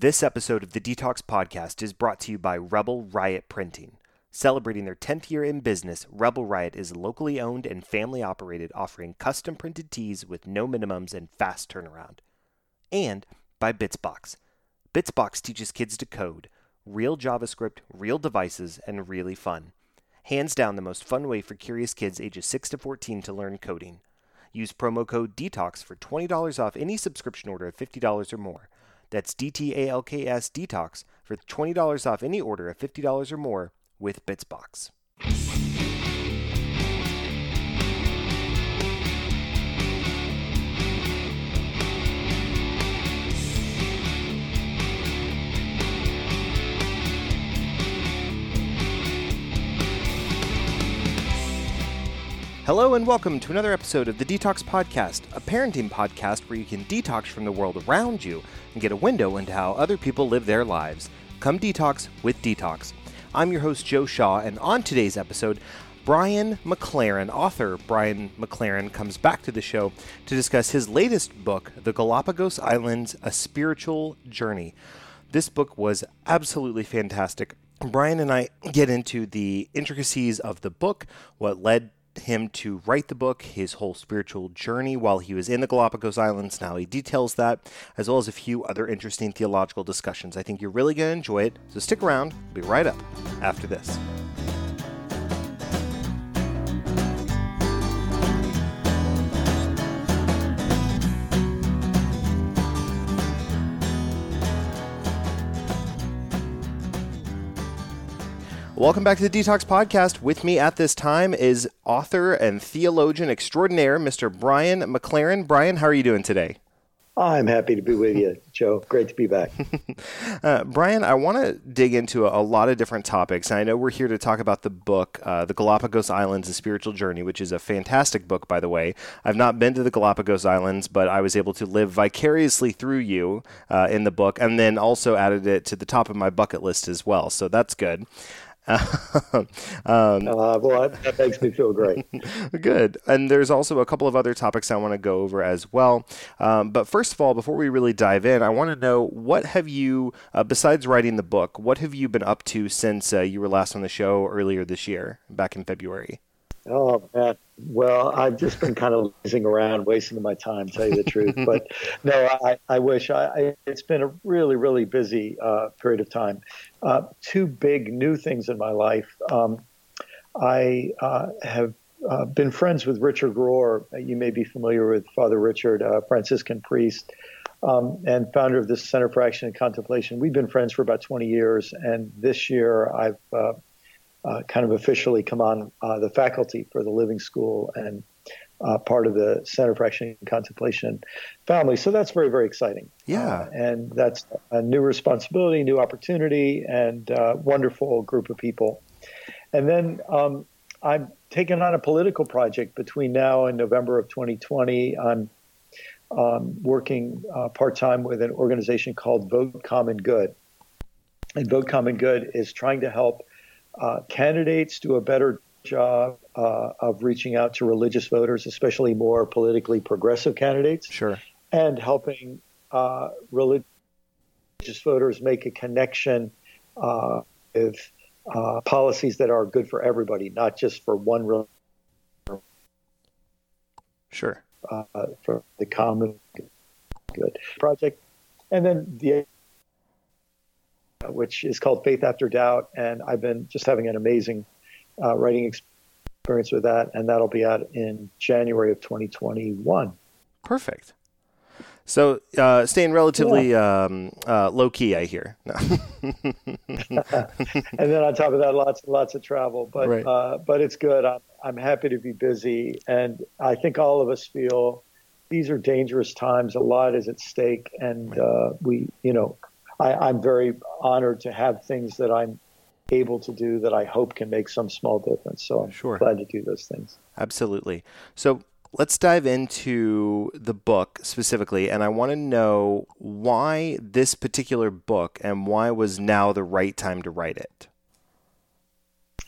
This episode of the DTALKS Podcast is brought to you by Rebel Riot Printing. Celebrating their 10th year in business, Rebel Riot is locally owned and family operated, offering custom printed tees with no minimums and fast turnaround. And by Bitsbox. Bitsbox teaches kids to code real JavaScript, real devices, and really fun. Hands down, the most fun way for curious kids ages 6 to 14 to learn coding. Use promo code DETOX for $20 off any subscription order of $50 or more. That's DTALKS Detox for $20 off any order of $50 or more with Bitsbox. Hello and welcome to another episode of the DTALKS Podcast, a parenting podcast where you can detox from the world around you and get a window into how other people live their lives. Come detox with DTALKS. I'm your host, Joe Shaw, and on today's episode, Brian McLaren, author Brian McLaren, comes back to the show to discuss his latest book, The Galapagos Islands A Spiritual Journey. This book was absolutely fantastic. Brian and I get into the intricacies of the book, what led him to write the book, his whole spiritual journey while he was in the Galapagos Islands. Now he details that, as well as a few other interesting theological discussions. I think you're really going to enjoy it, so stick around. We'll be right up after this. Welcome back to the DTALKS Podcast. With me at this time is author and theologian extraordinaire, Mr. Brian McLaren. Brian, how are you doing today? I'm happy to be with you, Joe. Great to be back. uh, Brian, I want to dig into a, a, lot of different topics. I know we're here to talk about the book, uh, The Galapagos Islands A Spiritual Journey, which is a fantastic book, by the way. I've not been to the Galapagos Islands, but I was able to live vicariously through you uh, in the book and then also added it to the top of my bucket list as well. So that's good. um, uh, well, that makes me feel great. Good. And there's also a couple of other topics I want to go over as well. Um, but first of all, before we really dive in, I want to know what have you, uh, besides writing the book, what have you been up to since uh, you were last on the show earlier this year, back in February? Oh man, well, I've just been kind of lazing around, wasting my time, tell you the truth. But no, I, I wish I, I, It's been a really, really busy uh, period of time. Uh, two big new things in my life. Um, I uh, have uh, been friends with Richard Rohr. You may be familiar with Father Richard, a Franciscan priest. Um, and founder of the Center for Action and Contemplation. We've been friends for about 20 years, and this year I've uh, kind of officially come on uh, the faculty for the Living School and uh, part of the Center for Action and Contemplation family. So that's very, very exciting. Yeah. Uh, and that's a new responsibility, new opportunity, and uh, wonderful group of people. And then um, I'm taking on a political project between now and November of 2020. I'm um, working uh, part time with an organization called Vote Common Good. And Vote Common Good is trying to help uh, candidates do a better job uh, of reaching out to religious voters, especially more politically progressive candidates. Sure. And helping uh, religious voters make a connection uh, with uh, policies that are good for everybody, not just for one religion. Sure. Uh, for the common good project. And then the which is called Faith After Doubt. And I've been just having an amazing uh, writing experience with that. And that'll be out in January of 2021. Perfect. So uh, staying relatively yeah. um, uh, low key, I hear. No. and then on top of that, lots and lots of travel. But right. uh, but it's good. I'm I'm happy to be busy, and I think all of us feel these are dangerous times. A lot is at stake, and right. Uh, we you know I, am very honored to have things that I'm able to do that I hope can make some small difference. So I'm sure. glad to do those things. Absolutely. So let's dive into the book specifically, and I want to know why this particular book and why was now the right time to write it.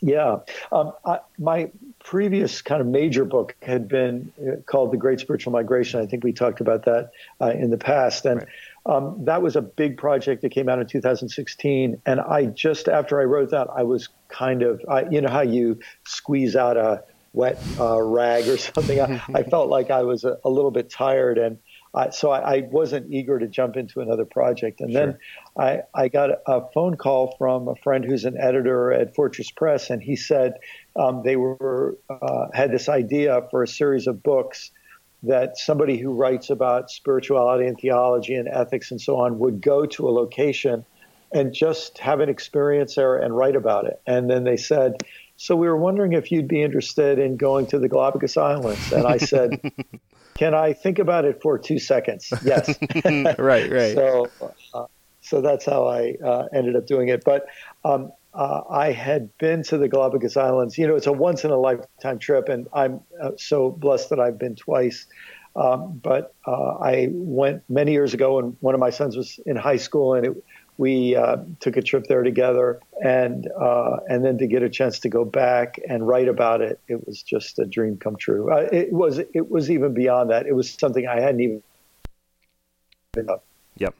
Yeah, um, I, my previous kind of major book had been uh, called The Great Spiritual Migration. I think we talked about that uh, in the past, and. Right um, that was a big project that came out in 2016. And I just after I wrote that, I was kind of, I, you know, how you squeeze out a wet uh, rag or something. I, I, felt like I was a, a little bit tired, and I, so I, wasn't eager to jump into another project. And sure. then I, I got a phone call from a friend who's an editor at Fortress Press, and he said um, they were uh, had this idea for a series of books that somebody who writes about spirituality and theology and ethics and so on would go to a location and just have an experience there and write about it. And then they said, So we were wondering if you'd be interested in going to the Galapagos Islands. And I said, Can I think about it for two seconds? Yes. right, right. So, uh, so that's how I uh, ended up doing it. But um, uh, I had been to the Galapagos Islands. You know, it's a once in a lifetime trip, and I'm uh, so blessed that I've been twice. Um, but uh, I went many years ago, and one of my sons was in high school, and it, we uh, took a trip there together. And uh, and then to get a chance to go back and write about it, it was just a dream come true. Uh, it was it was even beyond that. It was something I hadn't even. Been up. Yep.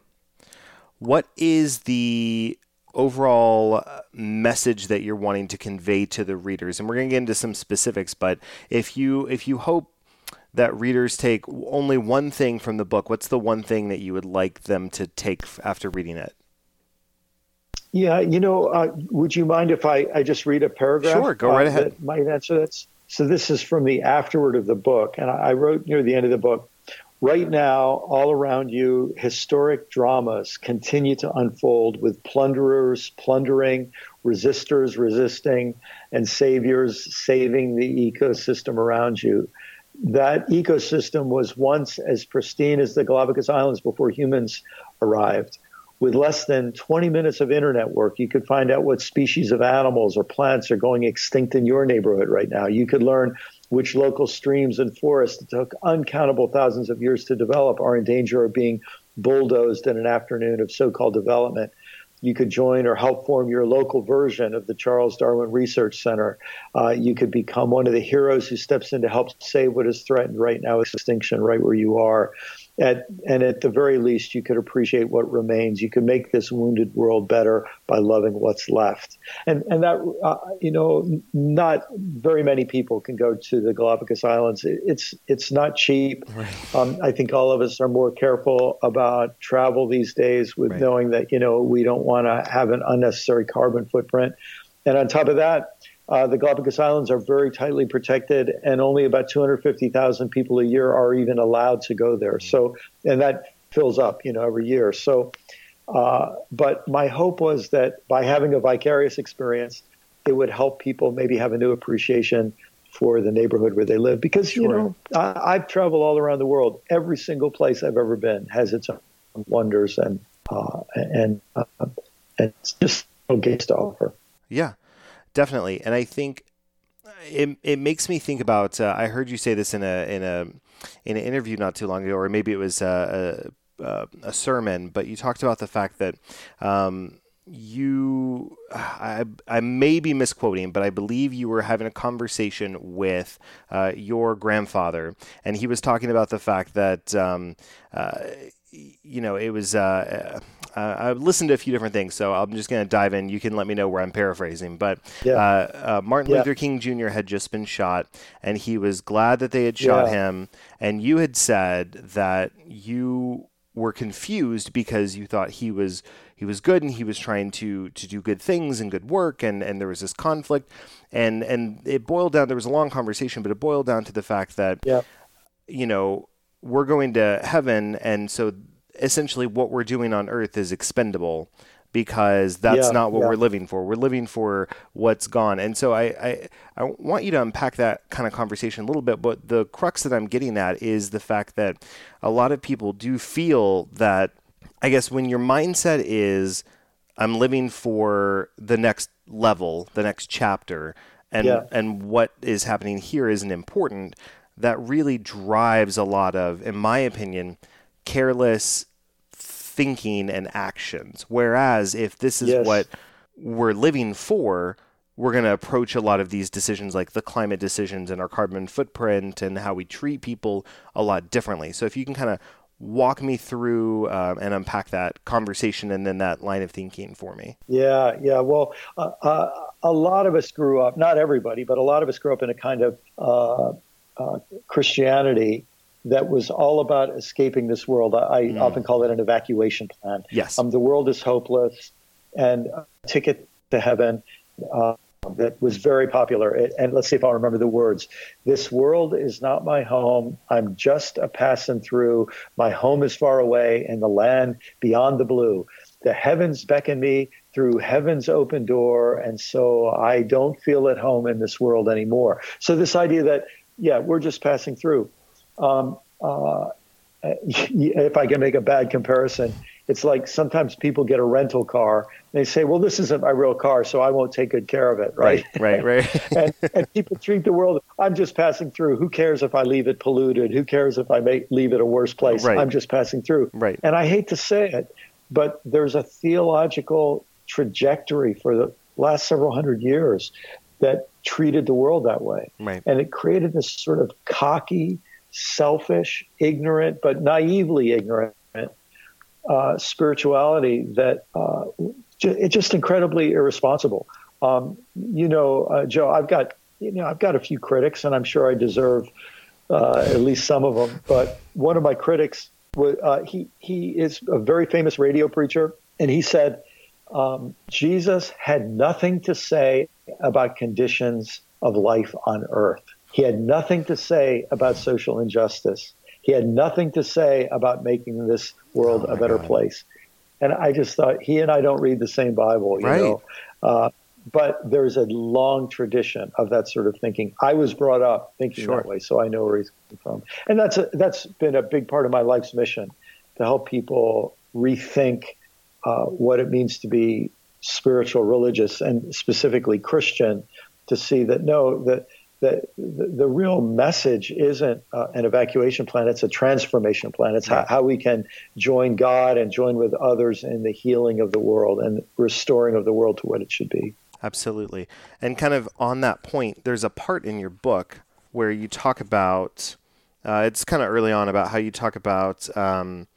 What is the overall uh, message that you're wanting to convey to the readers. And we're going to get into some specifics but if you if you hope that readers take only one thing from the book what's the one thing that you would like them to take after reading it? Yeah you know uh, would you mind if I, I just read a paragraph sure go right uh, ahead. might answer that? So this is from the afterword of the book and I wrote near the end of the book Right now, all around you, historic dramas continue to unfold with plunderers plundering, resistors resisting, and saviors saving the ecosystem around you. That ecosystem was once as pristine as the Galapagos Islands before humans arrived. With less than 20 minutes of internet work, you could find out what species of animals or plants are going extinct in your neighborhood right now. You could learn which local streams and forests that took uncountable thousands of years to develop are in danger of being bulldozed in an afternoon of so called development. You could join or help form your local version of the Charles Darwin Research Center. Uh, you could become one of the heroes who steps in to help save what is threatened right now, with extinction, right where you are at, and at the very least, you could appreciate what remains. You could make this wounded world better by loving what's left. And and that uh, you know, not very many people can go to the Galapagos Islands. It's it's not cheap. Right. Um, I think all of us are more careful about travel these days, with right. knowing that you know we don't want to have an unnecessary carbon footprint. And on top of that, uh, the Galapagos Islands are very tightly protected, and only about 250,000 people a year are even allowed to go there. So, and that fills up, you know, every year. So, uh, but my hope was that by having a vicarious experience, it would help people maybe have a new appreciation for the neighborhood where they live. Because sure. you know, I, have traveled all around the world. Every single place I've ever been has its own wonders and uh, and uh, and it's just no gates to offer. Yeah, definitely. And I think it it makes me think about. Uh, I heard you say this in a in a in an interview not too long ago, or maybe it was uh, a, a, a sermon. But you talked about the fact that. Um, you I, I may be misquoting but i believe you were having a conversation with uh, your grandfather and he was talking about the fact that um, uh, you know it was uh, uh, I've listened to a few different things, so I'm just going to dive in. You can let me know where I'm paraphrasing. But yeah. uh, uh, Martin yeah. Luther King Jr. had just been shot, and he was glad that they had shot yeah. him. And you had said that you were confused because you thought he was he was good and he was trying to to do good things and good work and and there was this conflict and and it boiled down there was a long conversation but it boiled down to the fact that you know we're going to heaven and so essentially what we're doing on earth is expendable because that's yeah, not what yeah. we're living for. We're living for what's gone. And so I, I, I want you to unpack that kind of conversation a little bit. But the crux that I'm getting at is the fact that a lot of people do feel that, I guess, when your mindset is, I'm living for the next level, the next chapter, and, yeah. and what is happening here isn't important, that really drives a lot of, in my opinion, careless thinking and actions. Whereas if this is yes. what we're living for, we're going to approach a lot of these decisions like the climate decisions and our carbon footprint and how we treat people a lot differently. So if you can kind of walk me through uh, and unpack that conversation and then that line of thinking for me. Yeah, yeah. Well, uh, uh, a lot of us grew up, not everybody, but a lot of us grew up in a kind of uh, uh, Christianity that was all about escaping this world. I mm. often call it an evacuation plan. Yes. Um, the world is hopeless, and a ticket to heaven. Uh, that was very popular. And let's see if I'll remember the words. This world is not my home. I'm just a passing through. My home is far away in the land beyond the blue. The heavens beckon me through heaven's open door. And so I don't feel at home in this world anymore. So this idea that, yeah, we're just passing through. Um, uh, if I can make a bad comparison, it's like sometimes people get a rental car. And they say, "Well, this isn't my real car, so I won't take good care of it." Right, right, right. right. and, and people treat the world. I'm just passing through. Who cares if I leave it polluted? Who cares if I make leave it a worse place? Right. I'm just passing through. Right. And I hate to say it, but there's a theological trajectory for the last several hundred years that treated the world that way. Right. And it created this sort of cocky, selfish, ignorant, but naively ignorant uh, spirituality that uh, it's just incredibly irresponsible. Um, you know, uh, Joe, I've got you know I've got a few critics, and I'm sure I deserve uh, at least some of them. But one of my critics was uh, he he is a very famous radio preacher, and he said um, Jesus had nothing to say about conditions of life on earth. He had nothing to say about social injustice. He had nothing to say about making this world oh a better God. place. And I just thought he and I don't read the same Bible, you right. know. Uh, but there's a long tradition of that sort of thinking. I was brought up thinking sure. that way, so I know where he's coming from. And that's a, that's been a big part of my life's mission to help people rethink uh, what it means to be spiritual, religious, and specifically Christian. To see that no, that the, the, the real message isn't uh, an evacuation plan, it's a transformation plan. It's how, how we can join God and join with others in the healing of the world and restoring of the world to what it should be. Absolutely. And kind of on that point, there's a part in your book where you talk about, uh, it's kind of early on about how you talk about um,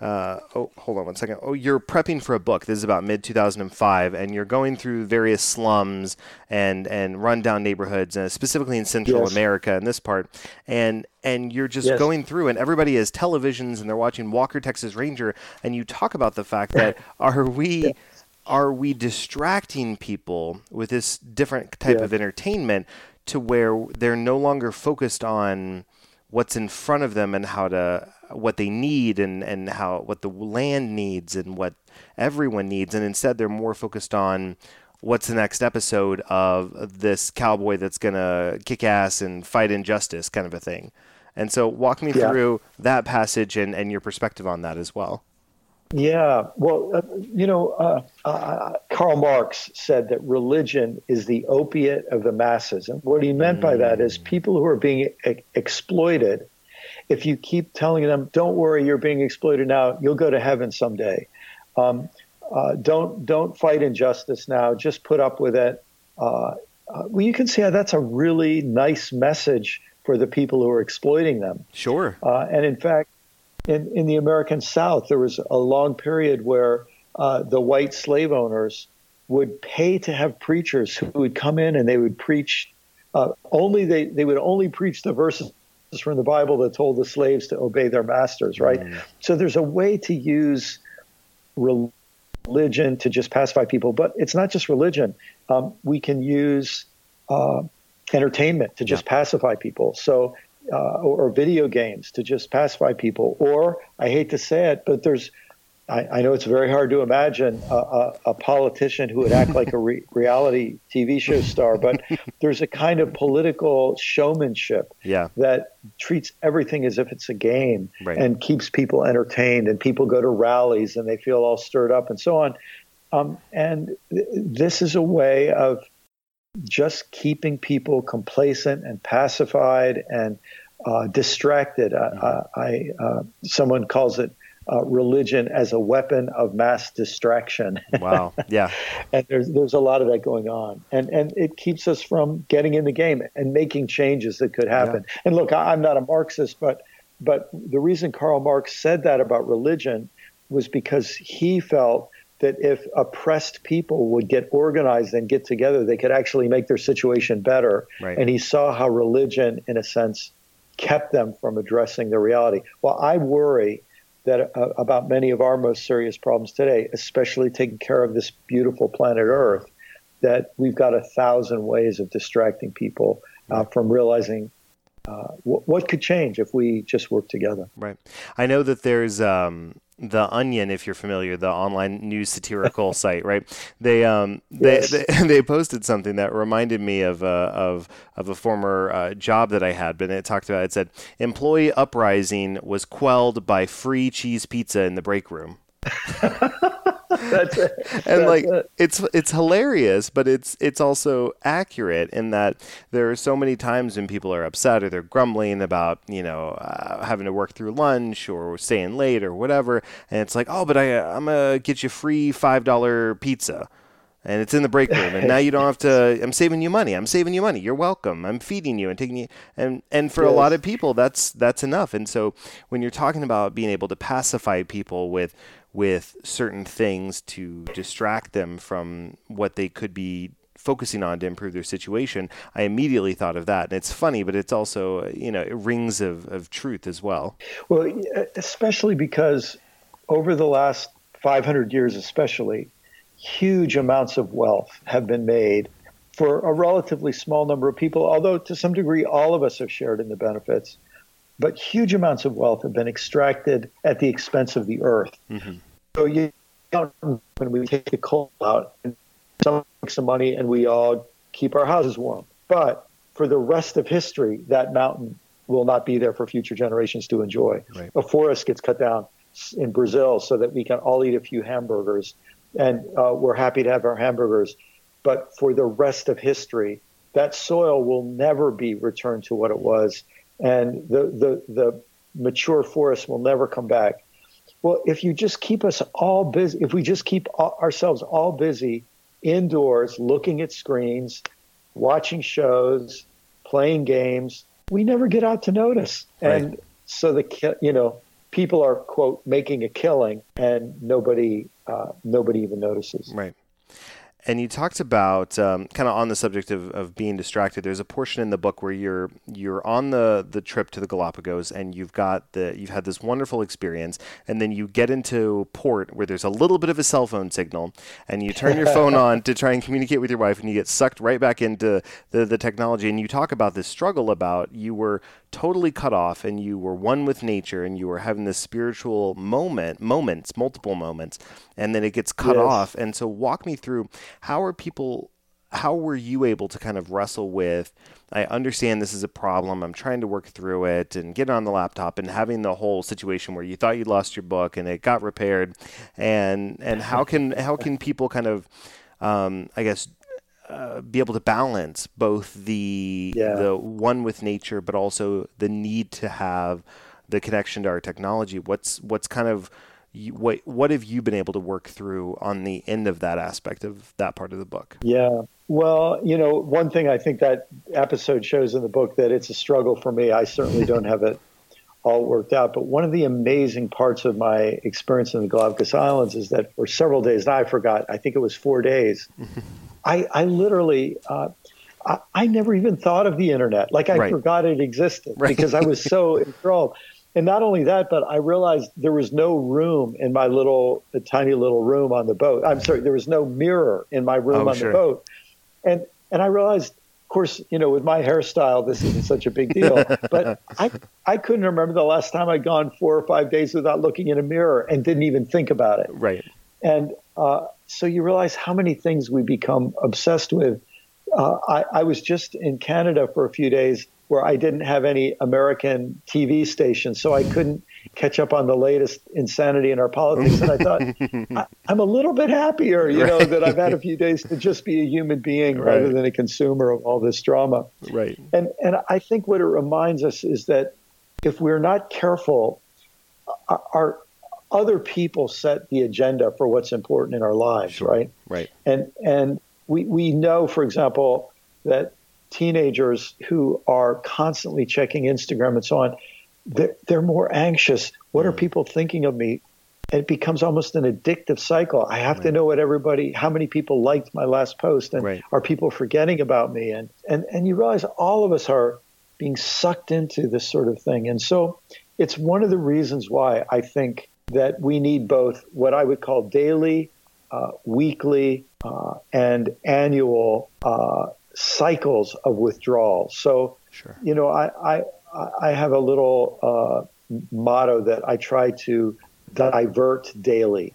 uh, oh, hold on one second. Oh, you're prepping for a book. This is about mid 2005, and you're going through various slums and and rundown neighborhoods, uh, specifically in Central yes. America in this part, and and you're just yes. going through, and everybody has televisions, and they're watching Walker Texas Ranger, and you talk about the fact that are we. Yeah. Are we distracting people with this different type yeah. of entertainment to where they're no longer focused on what's in front of them and how to what they need and, and how what the land needs and what everyone needs. And instead they're more focused on what's the next episode of this cowboy that's gonna kick ass and fight injustice kind of a thing. And so walk me yeah. through that passage and, and your perspective on that as well yeah, well, uh, you know, uh, uh, Karl Marx said that religion is the opiate of the masses. And what he meant mm. by that is mm. people who are being e- exploited, if you keep telling them, don't worry, you're being exploited now, you'll go to heaven someday. Um, uh, don't, don't fight injustice now, just put up with it. Uh, uh, well, you can see how that's a really nice message for the people who are exploiting them. Sure. and in fact, in, in the American South, there was a long period where uh, the white slave owners would pay to have preachers who would come in and they would preach uh, only they, they would only preach the verses from the Bible that told the slaves to obey their masters, right? Mm. So there's a way to use religion to just pacify people, but it's not just religion. Um, we can use uh, entertainment to just yeah. pacify people. So uh, or, or, video games to just pacify people. Or I hate to say it, but there's I, I know it's very hard to imagine a, a, a politician who would act like a re- reality TV show star, but there's a kind of political showmanship yeah. that treats everything as if it's a game right. and keeps people entertained, and people go to rallies and they feel all stirred up and so on. Um, and th- this is a way of just keeping people complacent and pacified and uh, distracted. Mm-hmm. I, uh, someone calls it uh, religion as a weapon of mass distraction. Wow. Yeah. and there's there's a lot of that going on, and and it keeps us from getting in the game and making changes that could happen. Yeah. And look, I, am not a Marxist, but but the reason Karl Marx said that about religion was because he felt that if oppressed people would get organized and get together, they could actually make their situation better. Right. And he saw how religion, in a sense, kept them from addressing the reality. Well, I worry that uh, about many of our most serious problems today, especially taking care of this beautiful planet Earth, that we've got a thousand ways of distracting people uh, from realizing uh, w- what could change if we just work together. Right. I know that there's um, the Onion, if you're familiar, the online news satirical site, right? They um they, Yes. they they posted something that reminded me of uh, of of a former uh, job that I had, but it talked about it said employee uprising was quelled by free cheese pizza in the break room. That's it. and That's like it. it's it's hilarious but it's it's also accurate in that there are so many times when people are upset or they're grumbling about you know uh, having to work through lunch or staying late or whatever and it's like oh but i i'm gonna get you free five dollar pizza and it's in the break room and now you don't have to i'm saving you money i'm saving you money you're welcome i'm feeding you and taking you and and for a lot of people that's that's enough and so when you're talking about being able to pacify people with with certain things to distract them from what they could be focusing on to improve their situation i immediately thought of that and it's funny but it's also uh, you know it rings of, of truth as well Well, especially because over the last 500 years, especially, huge amounts of wealth have been made for a relatively small number of people, although to some degree all of us have shared in the benefits. But huge amounts of wealth have been extracted at the expense of the earth. So you know, when we take the coal out, and someone makes some money and we all keep our houses warm. But for the rest of history, that mountain will not be there for future generations to enjoy. Right. A forest gets cut down in Brazil so that we can all eat a few hamburgers, and uh, we're happy to have our hamburgers. But for the rest of history, that soil will never be returned to what it was, and the the, the mature forest will never come back. Well, if you just keep us all busy, if we just keep ourselves all busy indoors, looking at screens, watching shows, playing games, we never get out to notice. And so the you know people are quote making a killing, and nobody uh, nobody even notices. Right. And you talked about um, kind of on the subject of, of being distracted. There's a portion in the book where you're you're on the, the trip to the Galapagos and you've got the you've had this wonderful experience, and then you get into port where there's a little bit of a cell phone signal, and you turn your phone on to try and communicate with your wife, and you get sucked right back into the, the technology. And you talk about this struggle about you were totally cut off and you were one with nature and you were having this spiritual moment moments multiple moments and then it gets cut Yes. off and so walk me through how are people how were you able to kind of wrestle with i understand this is a problem i'm trying to work through it and get on the laptop and having the whole situation where you thought you lost your book and it got repaired and and how can how can people kind of um, i guess uh, be able to balance both the Yeah. the one with nature, but also the need to have the connection to our technology. What's what's kind of you, what what have you been able to work through on the end of that aspect of that part of the book? Yeah. Well, you know, one thing I think that episode shows in the book that it's a struggle for me. I certainly don't have it all worked out. But one of the amazing parts of my experience in the Galapagos Islands is that for several days, now I forgot, I think it was four days, I, I literally, uh, I, I never even thought of the internet. Like I Right. forgot it existed Right. because I was so enthralled. And not only that, but I realized there was no room in my little, tiny little room on the boat. I'm sorry, there was no mirror in my room Oh, on sure. the boat. And and I realized, of course, you know, with my hairstyle, this isn't such a big deal. but I I couldn't remember the last time I'd gone four or five days without looking in a mirror and didn't even think about it. Right. And uh, so you realize how many things we become obsessed with. Uh, I, I was just in Canada for a few days where I didn't have any American TV stations, so I couldn't catch up on the latest insanity in our politics. And I thought, I, I'm a little bit happier, you know, that I've had a few days to just be a human being rather than a consumer of all this drama. Right. And and I think what it reminds us is that if we're not careful, our other people set the agenda for what's important in our lives, Sure. right? Right. And and we we know, for example, that teenagers who are constantly checking Instagram and so on, they're, they're more anxious. What are mm. people thinking of me? it becomes almost an addictive cycle. I have right. to know what everybody, how many people liked my last post, and right. are people forgetting about me? And and and you realize all of us are being sucked into this sort of thing. And so, it's one of the reasons why I think that we need both what I would call daily, uh, weekly, uh, and annual uh, cycles of withdrawal. So, sure. you know, I I I have a little uh, motto that I try to divert daily,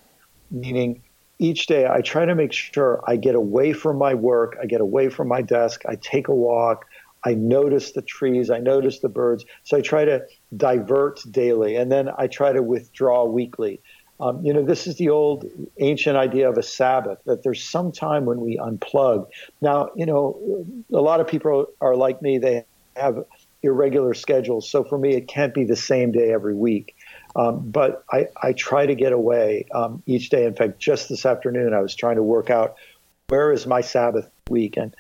meaning each day I try to make sure I get away from my work, I get away from my desk, I take a walk, I notice the trees, I notice the birds. So I try to divert daily, and then I try to withdraw weekly. Um, you know, this is the old ancient idea of a Sabbath, that there's some time when we unplug. Now, you know, a lot of people are like me, they have irregular schedules. So for me, it can't be the same day every week. Um, but I, I try to get away um, each day. In fact, just this afternoon, I was trying to work out where is my Sabbath week, and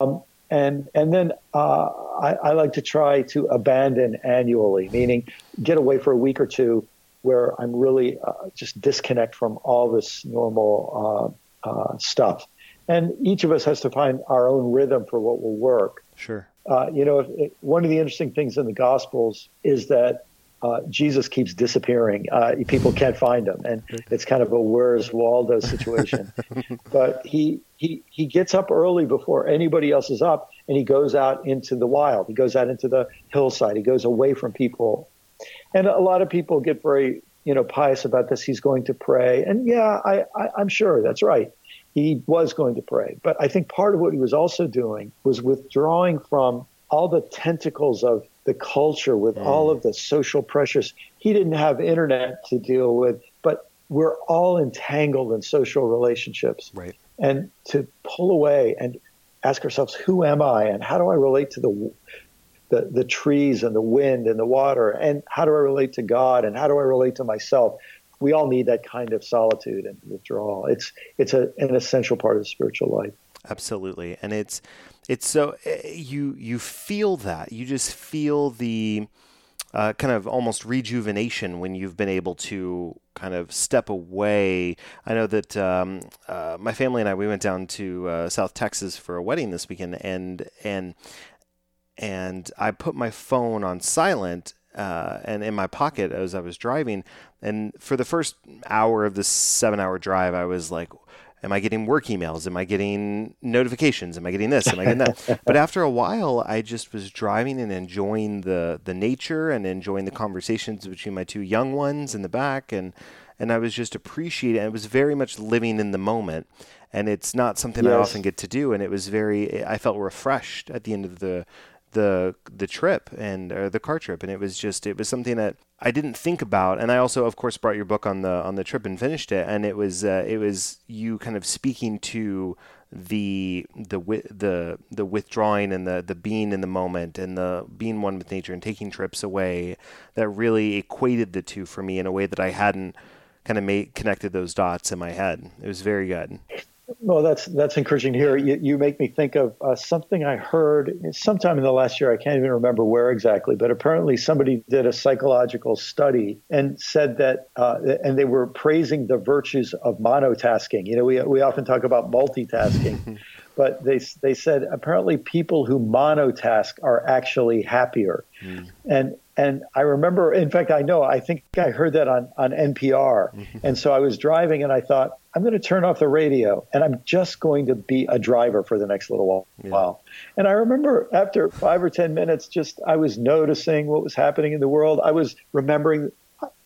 um, and and then uh, I, I, like to try to abandon annually, meaning get away for a week or two, where I'm really uh, just disconnect from all this normal uh, uh stuff. And each of us has to find our own rhythm for what will work. Sure. Uh, you know, if, if, one of the interesting things in the Gospels is that uh, Jesus keeps disappearing. Uh, people can't find him, and it's kind of a where's Waldo situation. but he he he gets up early before anybody else is up, and he goes out into the wild. He goes out into the hillside. He goes away from people, and a lot of people get very you know pious about this. He's going to pray, and yeah, I, I I'm sure that's right. He was going to pray, but I think part of what he was also doing was withdrawing from all the tentacles of the culture with mm. all of the social pressures. He didn't have internet to deal with, but we're all entangled in social relationships. Right. And to pull away and ask ourselves, who am I and how do I relate to the the, the trees and the wind and the water and how do I relate to God and how do I relate to myself? We all need that kind of solitude and withdrawal. It's it's a, an essential part of the spiritual life. Absolutely, and it's it's so eh, you you feel that you just feel the uh, kind of almost rejuvenation when you've been able to kind of step away. I know that um, uh, my family and I we went down to uh, South Texas for a wedding this weekend, and and and I put my phone on silent uh, and in my pocket as I was driving. And for the first hour of this seven hour drive, I was like, Am I getting work emails? Am I getting notifications? Am I getting this? Am I getting that? but after a while, I just was driving and enjoying the the nature and enjoying the conversations between my two young ones in the back, and and I was just appreciating. It was very much living in the moment, and it's not something yes. I often get to do. And it was very. I felt refreshed at the end of the the the trip and or the car trip and it was just it was something that I didn't think about and I also of course brought your book on the on the trip and finished it and it was uh, it was you kind of speaking to the the the the withdrawing and the the being in the moment and the being one with nature and taking trips away that really equated the two for me in a way that I hadn't kind of made connected those dots in my head. It was very good. Well, that's that's encouraging to hear. You, you make me think of uh, something I heard sometime in the last year. I can't even remember where exactly, but apparently somebody did a psychological study and said that, uh, and they were praising the virtues of monotasking. You know, we we often talk about multitasking, but they they said apparently people who monotask are actually happier, mm. and and I remember, in fact, I know, I think I heard that on, on NPR. and so I was driving and I thought, I'm going to turn off the radio and I'm just going to be a driver for the next little while. Yeah. And I remember after five or 10 minutes, just I was noticing what was happening in the world. I was remembering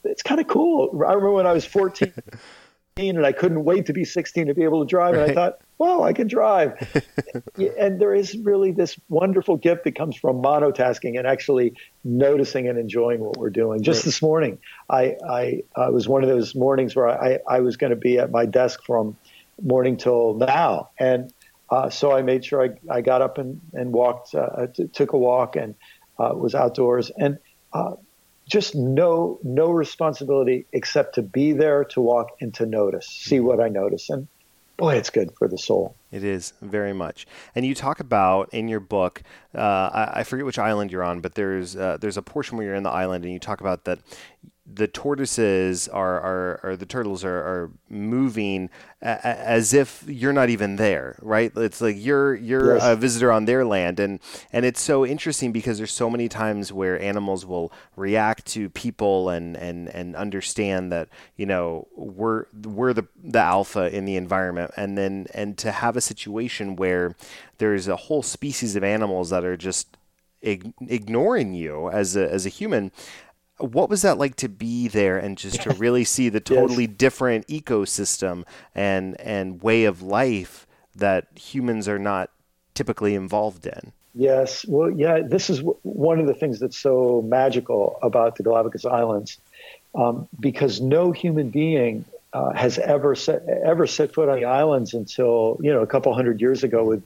it's kind of cool. I remember when I was 14 and I couldn't wait to be 16 to be able to drive. Right. And I thought, wow, I can drive. and there is really this wonderful gift that comes from monotasking and actually noticing and enjoying what we're doing. Just right. this morning, I, I, I, was one of those mornings where I, I was going to be at my desk from morning till now. And uh, so I made sure I, I got up and, and walked, uh, t- took a walk and uh, was outdoors. And uh, just no no responsibility except to be there to walk and to notice see what i notice and boy, it's good for the soul. It is very much. And you talk about in your book, uh, I, I, forget which island you're on, but there's uh, there's a portion where you're in the island, and you talk about that the tortoises are, are or the turtles are, are moving a, a, as if you're not even there, right? It's like you're you're yes. a visitor on their land, and and it's so interesting because there's so many times where animals will react to people and and and understand that you know we're we're the the alpha in the environment, and then and to have a situation where there's a whole species of animals that are just ignoring you as a, as a human what was that like to be there and just to really see the totally yes. different ecosystem and and way of life that humans are not typically involved in? Yes, well, yeah, this is one of the things that's so magical about the Galapagos Islands, um, because no human being uh, has ever set ever set foot on the islands until you know a couple hundred years ago, with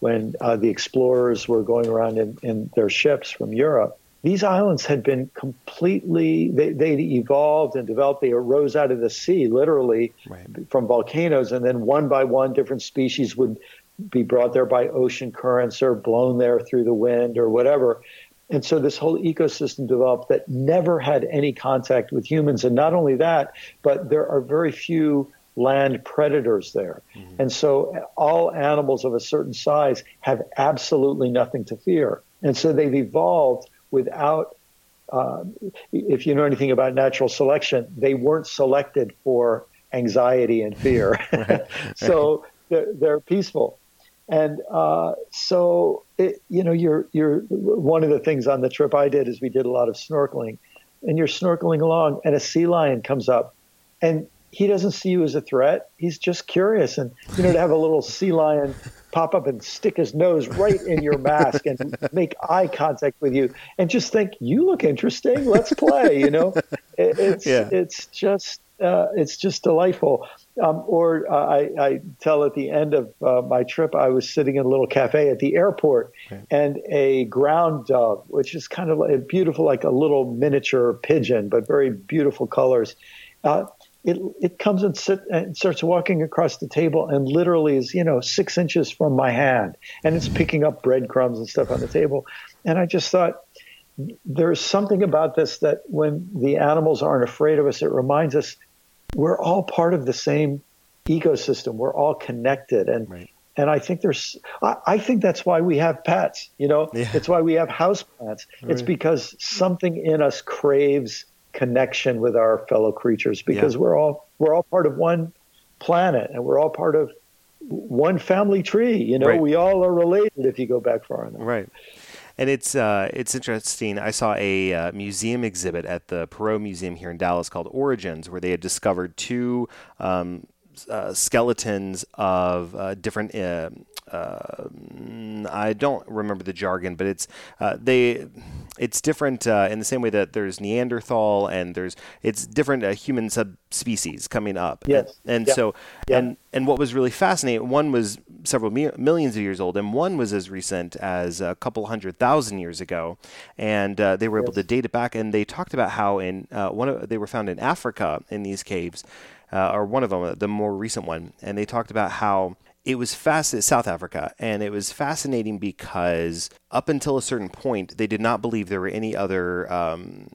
when uh, the explorers were going around in, in their ships from Europe these islands had been completely they, they evolved and developed. They arose out of the sea literally right. from volcanoes and then one by one different species would be brought there by ocean currents or blown there through the wind or whatever. And so this whole ecosystem developed that never had any contact with humans. And not only that but there are very few land predators there. Mm-hmm. and so all animals of a certain size have absolutely nothing to fear. And so they've evolved without, uh, if you know anything about natural selection, they weren't selected for anxiety and fear. so they're, they're, peaceful. And uh, so, it, you know, you're, you're, one of the things on the trip I did is we did a lot of snorkeling. And you're snorkeling along, and a sea lion comes up, and he doesn't see you as a threat. He's just curious. And, you know, to have a little sea lion pop up and stick his nose right in your mask and make eye contact with you and just think, you look interesting. Let's play, you know, it, it's, yeah. it's just, uh, it's just delightful. Um, or uh, I, I, tell at the end of uh, my trip, I was sitting in a little cafe at the airport, okay. and a ground dove, which is kind of like beautiful, like a little miniature pigeon, but very beautiful colors. Uh, it it comes and sit and starts walking across the table and literally is you know six inches from my hand and it's picking up breadcrumbs and stuff on the table and i just thought there's something about this that when the animals aren't afraid of us it reminds us we're all part of the same ecosystem we're all connected and right. and i think there's I, I, think that's why we have pets you know yeah. it's why we have house plants right. it's because something in us craves connection with our fellow creatures because yeah. we're all we're all part of one planet and we're all part of one family tree. You know, right. we all are related if you go back far enough. Right. And it's uh, it's interesting. I saw a uh, museum exhibit at the Perot Museum here in Dallas called Origins, where they had discovered two um, uh, skeletons of uh, different uh, I don't remember the jargon, but it's uh, they it's different uh, in the same way that there's Neanderthal and there's it's different uh, human subspecies coming up. Yes, and, and so and and what was really fascinating, one was several mi- millions of years old, and one was as recent as a couple hundred thousand years ago, and uh, they were able yes. to date it back, and they talked about how in uh, one of they were found in Africa in these caves. or one of them, the more recent one, and they talked about how it was fast South Africa, and it was fascinating because up until a certain point, they did not believe there were any other. Um,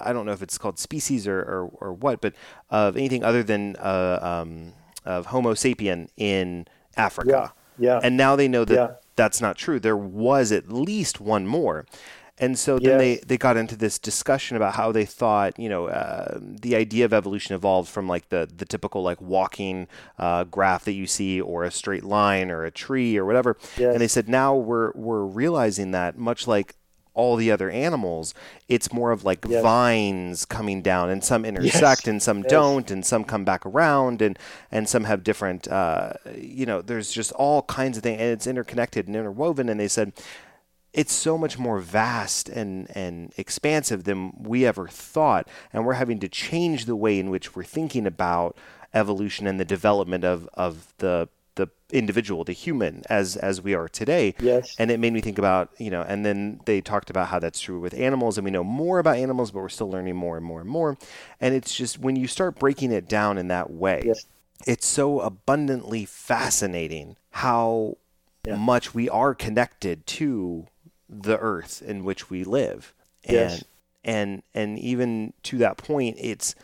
I don't know if it's called species or, or, or what, but of anything other than uh, um, of Homo sapien in Africa. Yeah. yeah. And now they know that yeah. that's not true. There was at least one more. And so then they, they got into this discussion about how they thought, you know, uh, the idea of evolution evolved from like the, the typical like walking uh, graph that you see or a straight line or a tree or whatever. And they said now we're, we're realizing that much like all the other animals, it's more of like yes. vines coming down, and some intersect yes. and some yes. don't, and some come back around, and and some have different. Uh, you know, there's just all kinds of things, and it's interconnected and interwoven. And they said it's so much more vast and, and expansive than we ever thought. And we're having to change the way in which we're thinking about evolution and the development of, of the the individual, the human, as as we are today. Yes. And it made me think about, you know, and then they talked about how that's true with animals, and we know more about animals, but we're still learning more and more and more. And it's just when you start breaking it down in that way, yes. it's so abundantly fascinating how yeah. much we are connected to the earth in which we live. And yes. and and even to that point it's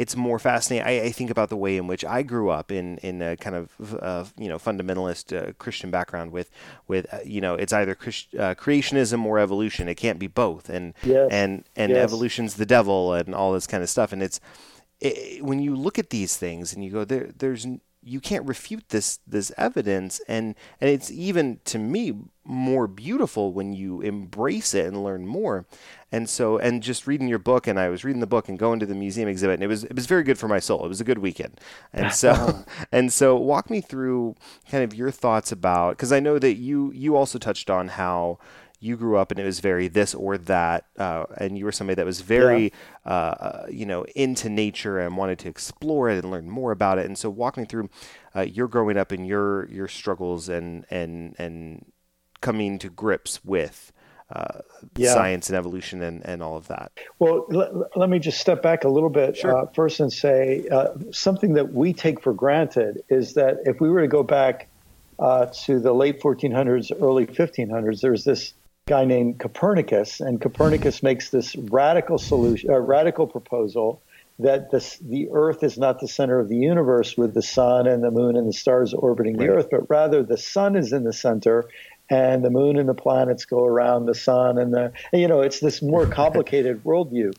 it's more fascinating. I, I, think about the way in which I grew up in in a kind of uh, you know fundamentalist uh, Christian background with with uh, you know it's either Christ, uh, creationism or evolution. It can't be both, and yes. and and yes. evolution's the devil and all this kind of stuff. And it's it, when you look at these things and you go there, there's you can't refute this this evidence. And and it's even to me more beautiful when you embrace it and learn more. And so and just reading your book and I was reading the book and going to the museum exhibit and it was it was very good for my soul. It was a good weekend. And so and so walk me through kind of your thoughts about because I know that you you also touched on how you grew up and it was very this or that, uh, and you were somebody that was very, yeah. uh, you know, into nature and wanted to explore it and learn more about it. And so, walk me through uh, your growing up and your your struggles and and and coming to grips with. Uh, yeah. Science and evolution and, and all of that. Well, let, let me just step back a little bit sure. Uh, first and say uh, something that we take for granted is that if we were to go back to the late 1400s, early 1500s, there's this guy named Copernicus, and Copernicus makes this radical solution, uh, radical proposal that this, the Earth is not the center of the universe with the sun and the moon and the stars orbiting right. the Earth, but rather the sun is in the center, and the moon and the planets go around the sun, and the and, you know it's this more complicated worldview.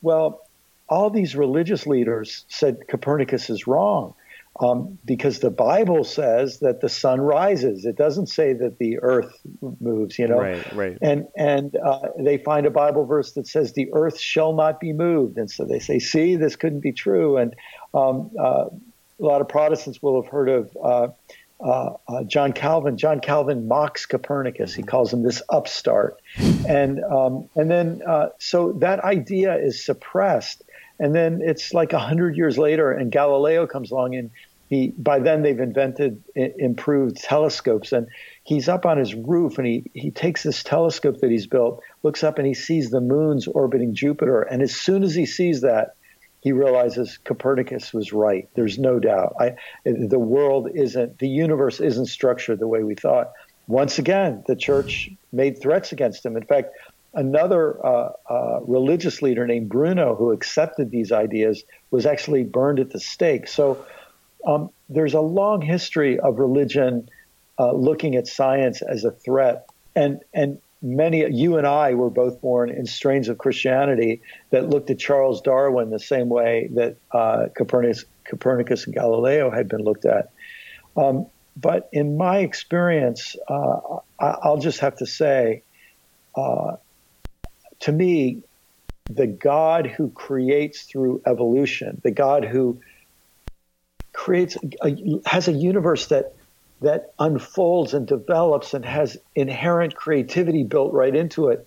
Well, all these religious leaders said Copernicus is wrong um, because the Bible says that the sun rises. It doesn't say that the earth moves, you know. Right, right. And and uh, they find a Bible verse that says the earth shall not be moved, and so they say, "See, this couldn't be true." And um, uh, a lot of Protestants will have heard of. Uh, uh, uh John Calvin. John Calvin mocks Copernicus. He calls him this upstart, and um, and then uh, so that idea is suppressed. And then it's like a hundred years later, and Galileo comes along, and he by then they've invented improved telescopes and he's up on his roof and he he takes this telescope that he's built looks up and he sees the moons orbiting jupiter and as soon as he sees that he realizes copernicus was right. There's no doubt. I, the world isn't the universe isn't structured the way we thought. Once again the church made threats against him. In fact another uh, uh, religious leader named bruno who accepted these ideas was actually burned at the stake. So um, there's a long history of religion uh, looking at science as a threat, and and many you and I were both born in strains of Christianity that looked at Charles Darwin the same way that uh, Copernicus, Copernicus and Galileo had been looked at. Um, but in my experience, uh, I, will just have to say, uh, to me, the God who creates through evolution, the God who creates a, has a universe that that unfolds and develops and has inherent creativity built right into it.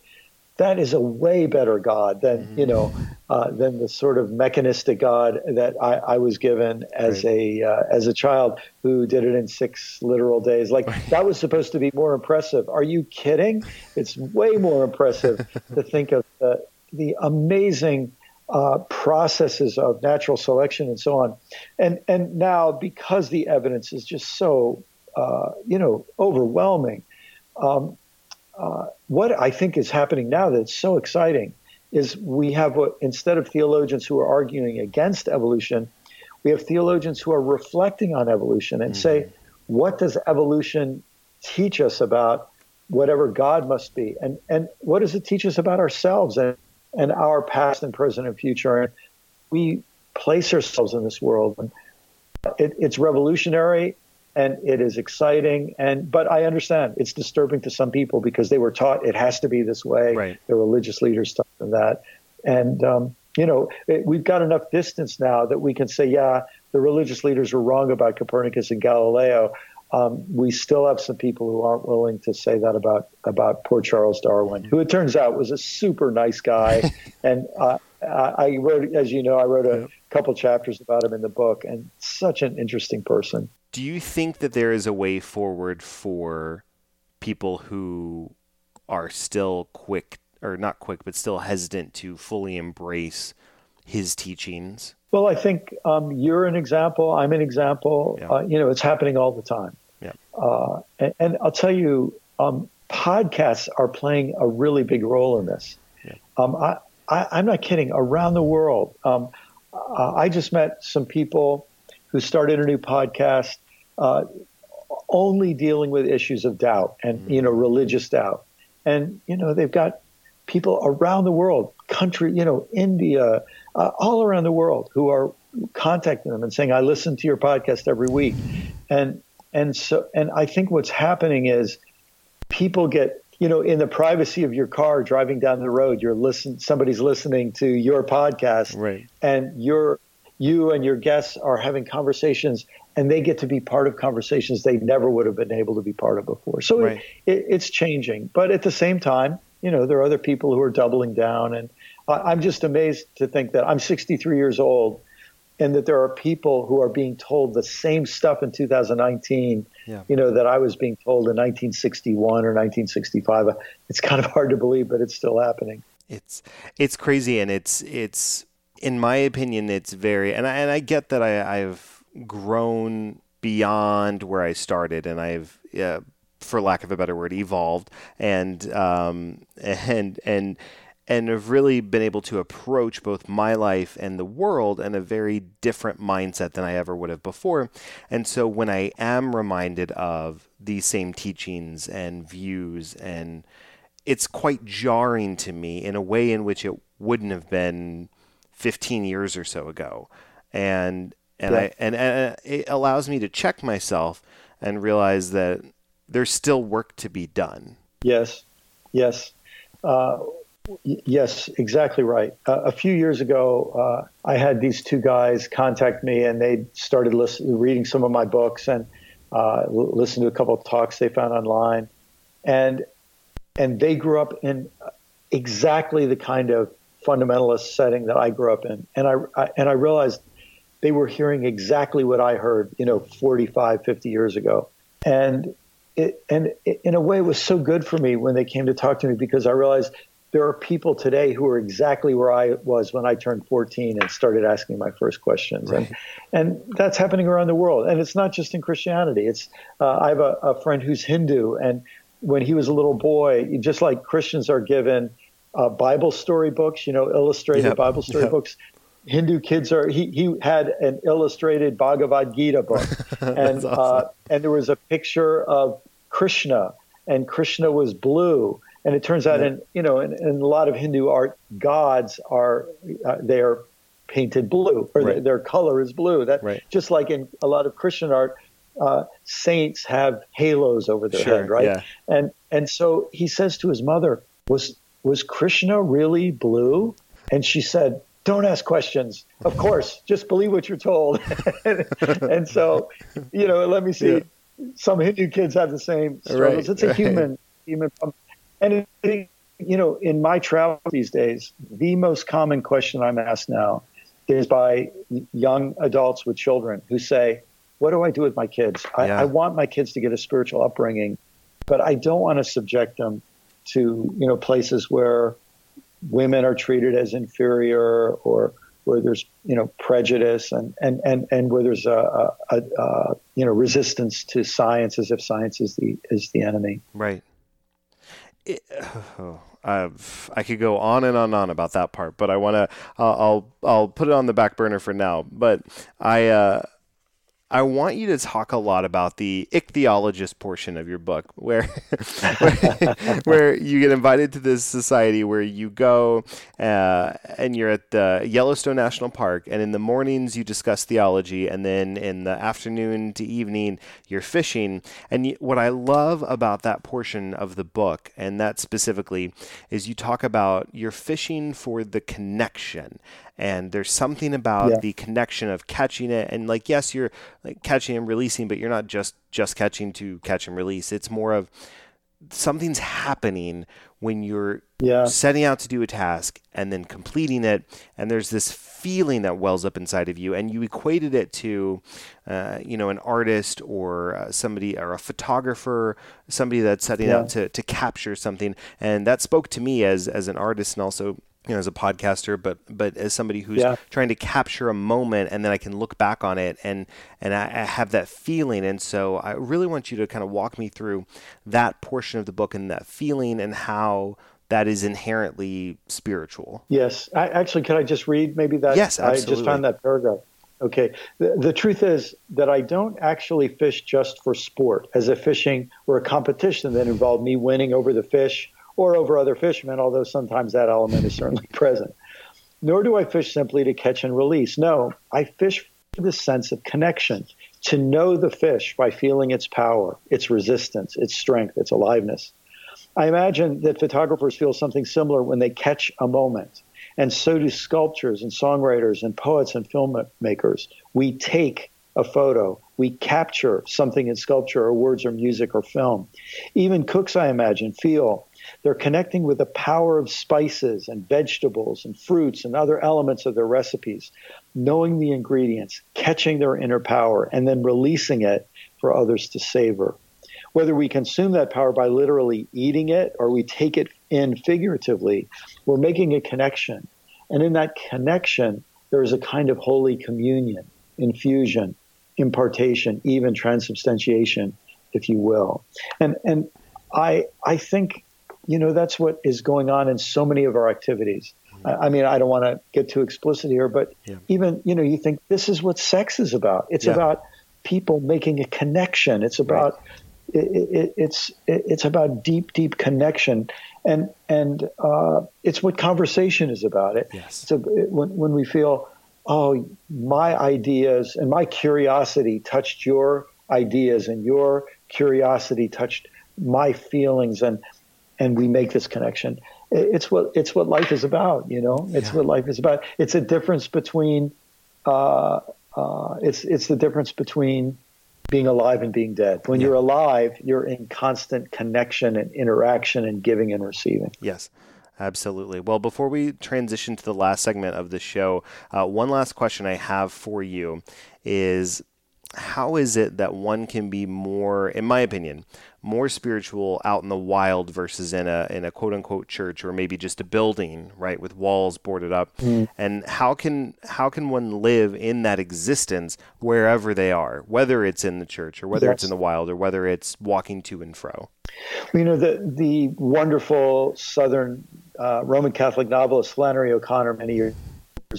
That is a way better God than mm-hmm. you know uh, than the sort of mechanistic God that I, I was given as right. a uh, as a child who did it in six literal days. Like that was supposed to be more impressive. Are you kidding? It's way more impressive to think of the, the amazing uh, processes of natural selection and so on. And and now because the evidence is just so uh, you know overwhelming, um, uh, what I think is happening now that's so exciting is we have what instead of theologians who are arguing against evolution, we have theologians who are reflecting on evolution and mm-hmm. say, what does evolution teach us about whatever God must be, and and what does it teach us about ourselves and and our past and present and future. And we place ourselves in this world. And it, it's revolutionary and it is exciting. And but I understand it's disturbing to some people because they were taught it has to be this way. Right. The religious leaders taught them that, and um, you know it, we've got enough distance now that we can say, yeah, the religious leaders were wrong about Copernicus and Galileo. Um, we still have some people who aren't willing to say that about about poor Charles Darwin, who it turns out was a super nice guy. and uh, I wrote, as you know, I wrote a couple chapters about him in the book, and such an interesting person. Do you think that there is a way forward for people who are still quick, or not quick, but still hesitant to fully embrace his teachings? Well, I think um, you're an example. I'm an example. Yeah. Uh, you know, it's happening all the time. Yeah. Uh, and, and, I'll tell you, um, podcasts are playing a really big role in this. Yeah. Um, I, I, am not kidding. Around the world, um, I just met some people who started a new podcast uh, only dealing with issues of doubt and mm-hmm. you know religious doubt, and you know they've got people around the world, country, you know, India, uh, all around the world who are contacting them and saying, "I listen to your podcast every week," and and so and I think what's happening is people get you know in the privacy of your car driving down the road, you're listen somebody's listening to your podcast, right, and you're you and your guests are having conversations and they get to be part of conversations they never would have been able to be part of before. So right. it, it, it's changing, but at the same time, you know, there are other people who are doubling down, and I, I'm just amazed to think that I'm 63 years old, and that there are people who are being told the same stuff in 2019, yeah. you know, that I was being told in 1961 or 1965. It's kind of hard to believe, but it's still happening. It's it's crazy, and it's it's in my opinion, it's very and I, and I get that I, I've grown beyond where I started, and I've uh, for lack of a better word, evolved and um, and and and have really been able to approach both my life and the world in a very different mindset than I ever would have before. And so when I am reminded of these same teachings and views and it's quite jarring to me in a way in which it wouldn't have been 15 years or so ago. And and yeah. I and, and it allows me to check myself and realize that there's still work to be done. Yes, yes, uh, yes, exactly right. Uh, a few years ago, uh, I had these two guys contact me, and they started listening, reading some of my books and uh, listened to a couple of talks they found online, and and they grew up in exactly the kind of fundamentalist setting that I grew up in, and I, I and I realized they were hearing exactly what I heard, you know, 45, 50 years ago. And it, and it, in a way, it was so good for me when they came to talk to me because I realized there are people today who are exactly where I was when I turned 14 and started asking my first questions. Right. And, and that's happening around the world. And it's not just in Christianity. It's, uh, I have a, a, friend who's Hindu. And when he was a little boy, just like Christians are given uh, Bible story books, you know, illustrated yep. Bible story yep. books, Hindu kids are. He he had an illustrated Bhagavad Gita book, and uh, awesome. uh, and there was a picture of Krishna, and Krishna was blue. And it turns out, yeah. in you know, in, in, a lot of Hindu art, gods are uh, they are painted blue, or right. their color is blue. That right. just like in a lot of Christian art, uh, saints have halos over their sure, head, right? Yeah. And and so he says to his mother, "Was was Krishna really blue?" And she said, don't ask questions. Of course, just believe what you're told. and so, you know, let me see. Yeah. Some Hindu kids have the same struggles. Right, it's a human human problem. And it, you know, in my travel these days, the most common question I'm asked now is by young adults with children who say, "What do I do with my kids? I, yeah. I want my kids to get a spiritual upbringing, but I don't want to subject them to you know places where women are treated as inferior or where there's you know prejudice and and and, and where there's a, a, a, you know resistance to science as if science is the is the enemy right i could go on and on and on about that part but I want to I'll I'll put it on the back burner for now. But I uh, I want you to talk a lot about the ichthyologist portion of your book, where where, where, you get invited to this society where you go uh, and you're at the Yellowstone National Park, and in the mornings you discuss theology, and then in the afternoon to evening you're fishing. And you, what I love about that portion of the book, and that specifically, is you talk about you're fishing for the connection and there's something about yeah. the connection of catching it and like yes you're like catching and releasing but you're not just just catching to catch and release it's more of something's happening when you're yeah. setting out to do a task and then completing it and there's this feeling that wells up inside of you and you equated it to uh, you know an artist or uh, somebody or a photographer somebody that's setting yeah. out to, to capture something and that spoke to me as as an artist and also you know, as a podcaster, but but as somebody who's Yeah. trying to capture a moment, and then I can look back on it, and and I, I have that feeling. And so I really want you to kind of walk me through that portion of the book and that feeling, and how that is inherently spiritual. Yes. I, actually, could I just read maybe that? Yes, absolutely. I just found that paragraph. Okay. The, the truth is that I don't actually fish just for sport, as if fishing were a competition that involved me winning over the fish or over other fishermen, although sometimes that element is certainly present. Nor do I fish simply to catch and release. No, I fish for the sense of connection, to know the fish by feeling its power, its resistance, its strength, its aliveness. I imagine that photographers feel something similar when they catch a moment. And so do sculptors and songwriters and poets and filmmakers. We take a photo, we capture something in sculpture or words or music or film. Even cooks, I imagine, feel they're connecting with the power of spices and vegetables and fruits and other elements of their recipes, knowing the ingredients, catching their inner power, and then releasing it for others to savor whether we consume that power by literally eating it or we take it in figuratively, we're making a connection. And in that connection, there is a kind of holy communion, infusion, impartation, even transubstantiation, if you will. And and I I think you know that's what is going on in so many of our activities. I, I mean, I don't want to get too explicit here, but Yeah. even you know, you think this is what sex is about. It's Yeah. about people making a connection. It's about it, it, it's it, it's about deep, deep connection, and and uh, it's what conversation is about. It, Yes. it's a, when when we feel, oh, my ideas and my curiosity touched your ideas, and your curiosity touched my feelings, and and we make this connection. It's what it's what life is about. You know, it's Yeah. what life is about. It's a difference between. Uh, uh, it's it's the difference between being alive and being dead. When Yeah. you're alive, you're in constant connection and interaction and giving and receiving. Yes, absolutely. Well, before we transition to the last segment of the show, uh, one last question I have for you is how is it that one can be more, in my opinion, more spiritual out in the wild versus in a in a quote unquote church or maybe just a building, right, with walls boarded up? And how can how can one live in that existence wherever they are, whether it's in the church or whether it's in the wild or whether it's walking to and fro? You know, the the wonderful Southern uh, Roman Catholic novelist Flannery O'Connor many years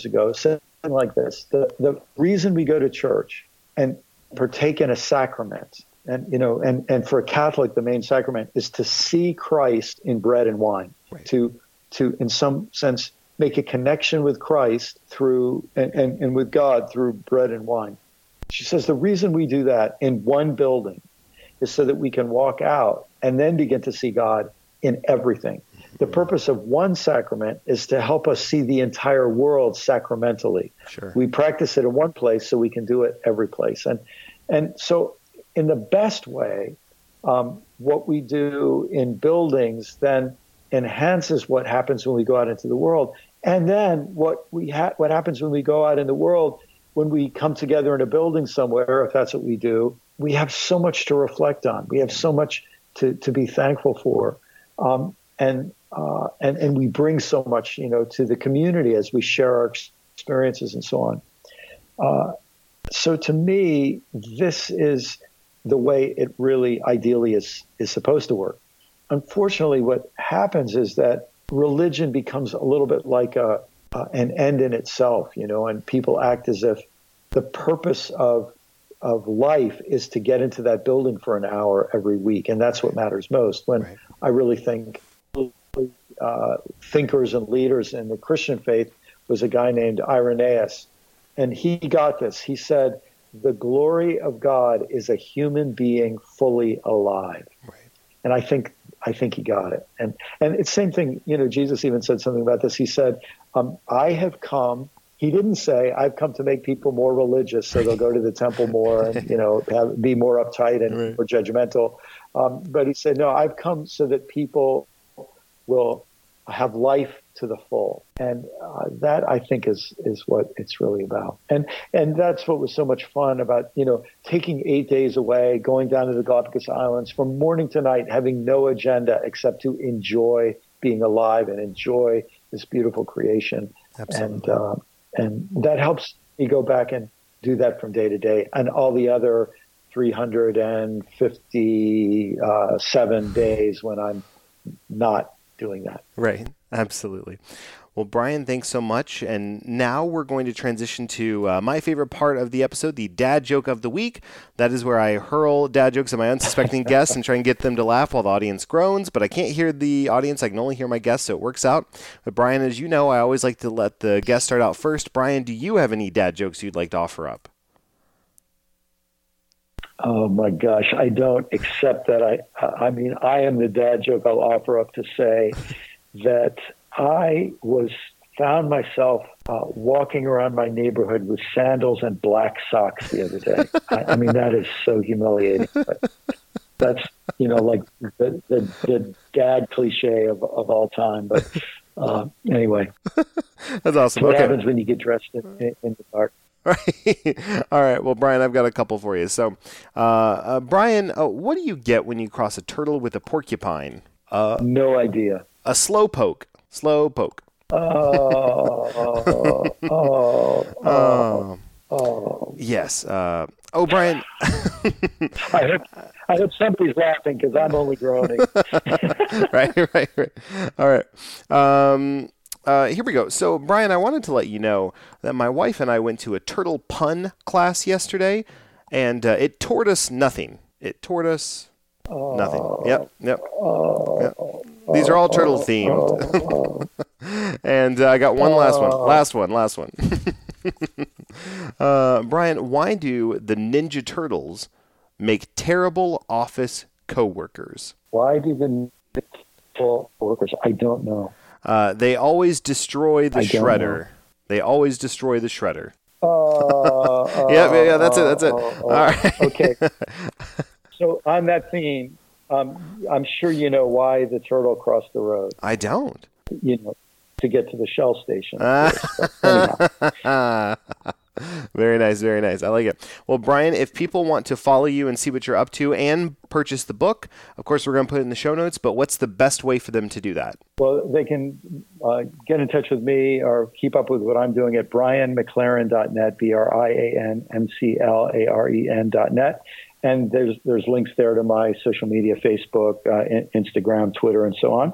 ago said something like this: the the reason we go to church and partake in a sacrament, and you know, and and for a Catholic, the main sacrament is to see Christ in bread and wine, Right. to to in some sense make a connection with Christ through and, and, and with God through bread and wine. She says the reason we do that in one building is so that we can walk out and then begin to see God in everything. The purpose of one sacrament is to help us see the entire world sacramentally. Sure. We practice it in one place so we can do it every place. And and so in the best way, um, what we do in buildings then enhances what happens when we go out into the world. And then what we ha- what happens when we go out in the world when we come together in a building somewhere, if that's what we do, we have so much to reflect on. We have so much to, to be thankful for. Um, and, uh, and, and we bring so much, you know, to the community as we share our experiences and so on. Uh, so to me, this is the way it really ideally is, is supposed to work. Unfortunately, what happens is that religion becomes a little bit like a, uh, an end in itself, you know, and people act as if the purpose of of life is to get into that building for an hour every week, and that's what matters most. When Right. I really think uh, thinkers and leaders in the Christian faith was a guy named Irenaeus, and he got this. He said, "The glory of God is a human being fully alive." Right. And I think I think he got it. And and it's same thing. You know, Jesus even said something about this. He said, um, "I have come." He didn't say, "I've come to make people more religious, so they'll go to the temple more and you know have, be more uptight and Right. more judgmental." Um, but he said, "No, I've come so that people will have life to the full." And uh, that I think is is what it's really about. And and that's what was so much fun about you know taking eight days away, going down to the Galapagos Islands from morning to night, having no agenda except to enjoy being alive and enjoy this beautiful creation, Absolutely. and uh, and that helps me go back and do that from day to day, and all the other 357 days when I'm not doing that. Right. Absolutely. Well, Brian, thanks so much. And now we're going to transition to uh, my favorite part of the episode, the dad joke of the week. That is where I hurl dad jokes at my unsuspecting guests and try and get them to laugh while the audience groans. But I can't hear the audience. I can only hear my guests, so it works out. But Brian, as you know, I always like to let the guests start out first. Brian, do you have any dad jokes you'd like to offer up? Oh my gosh, I don't accept that. I, I mean, I am the dad joke. I'll offer up to say that I was found myself uh, walking around my neighborhood with sandals and black socks the other day. I, I mean, that is so humiliating. But that's you know like the, the, the dad cliche of, of all time. But uh, anyway, that's awesome. What okay. happens when you get dressed in, in, in the dark? Right. All right. Well, Brian, I've got a couple for you. So, uh, uh, Brian, uh, what do you get when you cross a turtle with a porcupine? Uh, no idea. A slow poke. Slow poke. Oh, oh, oh, oh, oh. Yes. Uh, oh, Brian. I hope, I hope somebody's laughing because I'm only groaning. right, right, right. All right. Um, uh, here we go. So, Brian, I wanted to let you know that my wife and I went to a turtle pun class yesterday, and uh, it taught us nothing. It taught us nothing. Yep, yep. yep. These are all turtle themed. and uh, I got one last one. Last one. Last one. uh, Brian, why do the Ninja Turtles make terrible office coworkers? Why do the Ninja workers? I don't know. Uh, they always destroy the I shredder. They always destroy the shredder. Uh, uh, Yeah, yeah, yeah, that's it, that's it. uh, All right. Okay. So on that theme, um, I'm sure you know why the turtle crossed the road. I don't. You know, to get to the Shell station. very nice, very nice. I like it. Well, Brian, if people want to follow you and see what you're up to and purchase the book, of course, we're going to put it in the show notes, but what's the best way for them to do that? Well, they can uh, get in touch with me or keep up with what I'm doing at brianmclaren.net, B R I A N M C L A R E N.net. And there's there's links there to my social media, Facebook, uh, Instagram, Twitter, and so on.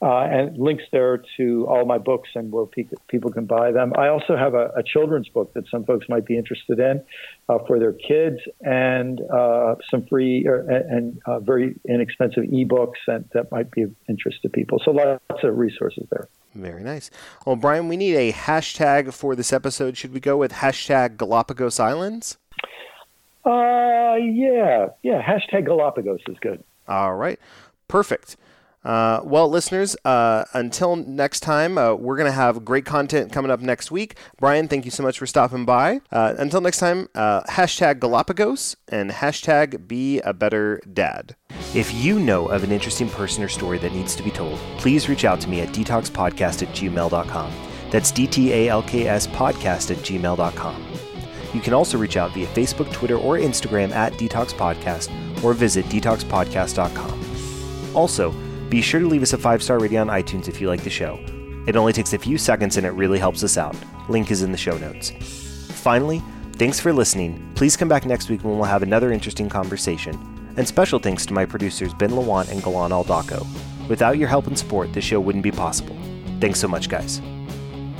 Uh, and links there to all my books and where pe- people can buy them. I also have a, a children's book that some folks might be interested in uh, for their kids, and uh, some free or, and uh, very inexpensive ebooks that, that might be of interest to people. So lots of resources there. Very nice. Well, Brian, we need a hashtag for this episode. Should we go with hashtag Galapagos Islands? Uh, yeah, yeah. Hashtag Galapagos is good. All right. Perfect. Uh, well, listeners, uh, until next time, uh, we're going to have great content coming up next week. Brian, thank you so much for stopping by. Uh, until next time, uh, hashtag Galapagos and hashtag be a better dad. If you know of an interesting person or story that needs to be told, please reach out to me at dtalkspodcast at gmail.com. That's D T A L K S podcast at gmail.com. You can also reach out via Facebook, Twitter, or Instagram at DTALKS Podcast or visit dtalkspodcast.com. Also, be sure to leave us a five star rating on iTunes if you like the show. It only takes a few seconds and it really helps us out. Link is in the show notes. Finally, thanks for listening. Please come back next week when we'll have another interesting conversation. And special thanks to my producers Ben Lawant and Galan Aldaco. Without your help and support, this show wouldn't be possible. Thanks so much, guys.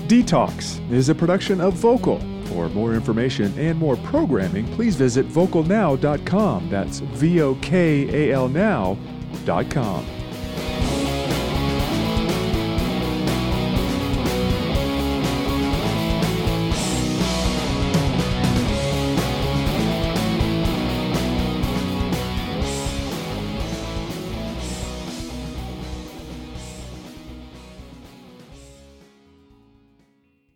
DTALKS is a production of Vokal. For more information and more programming, please visit vokalnow.com. That's V O K A L now.com.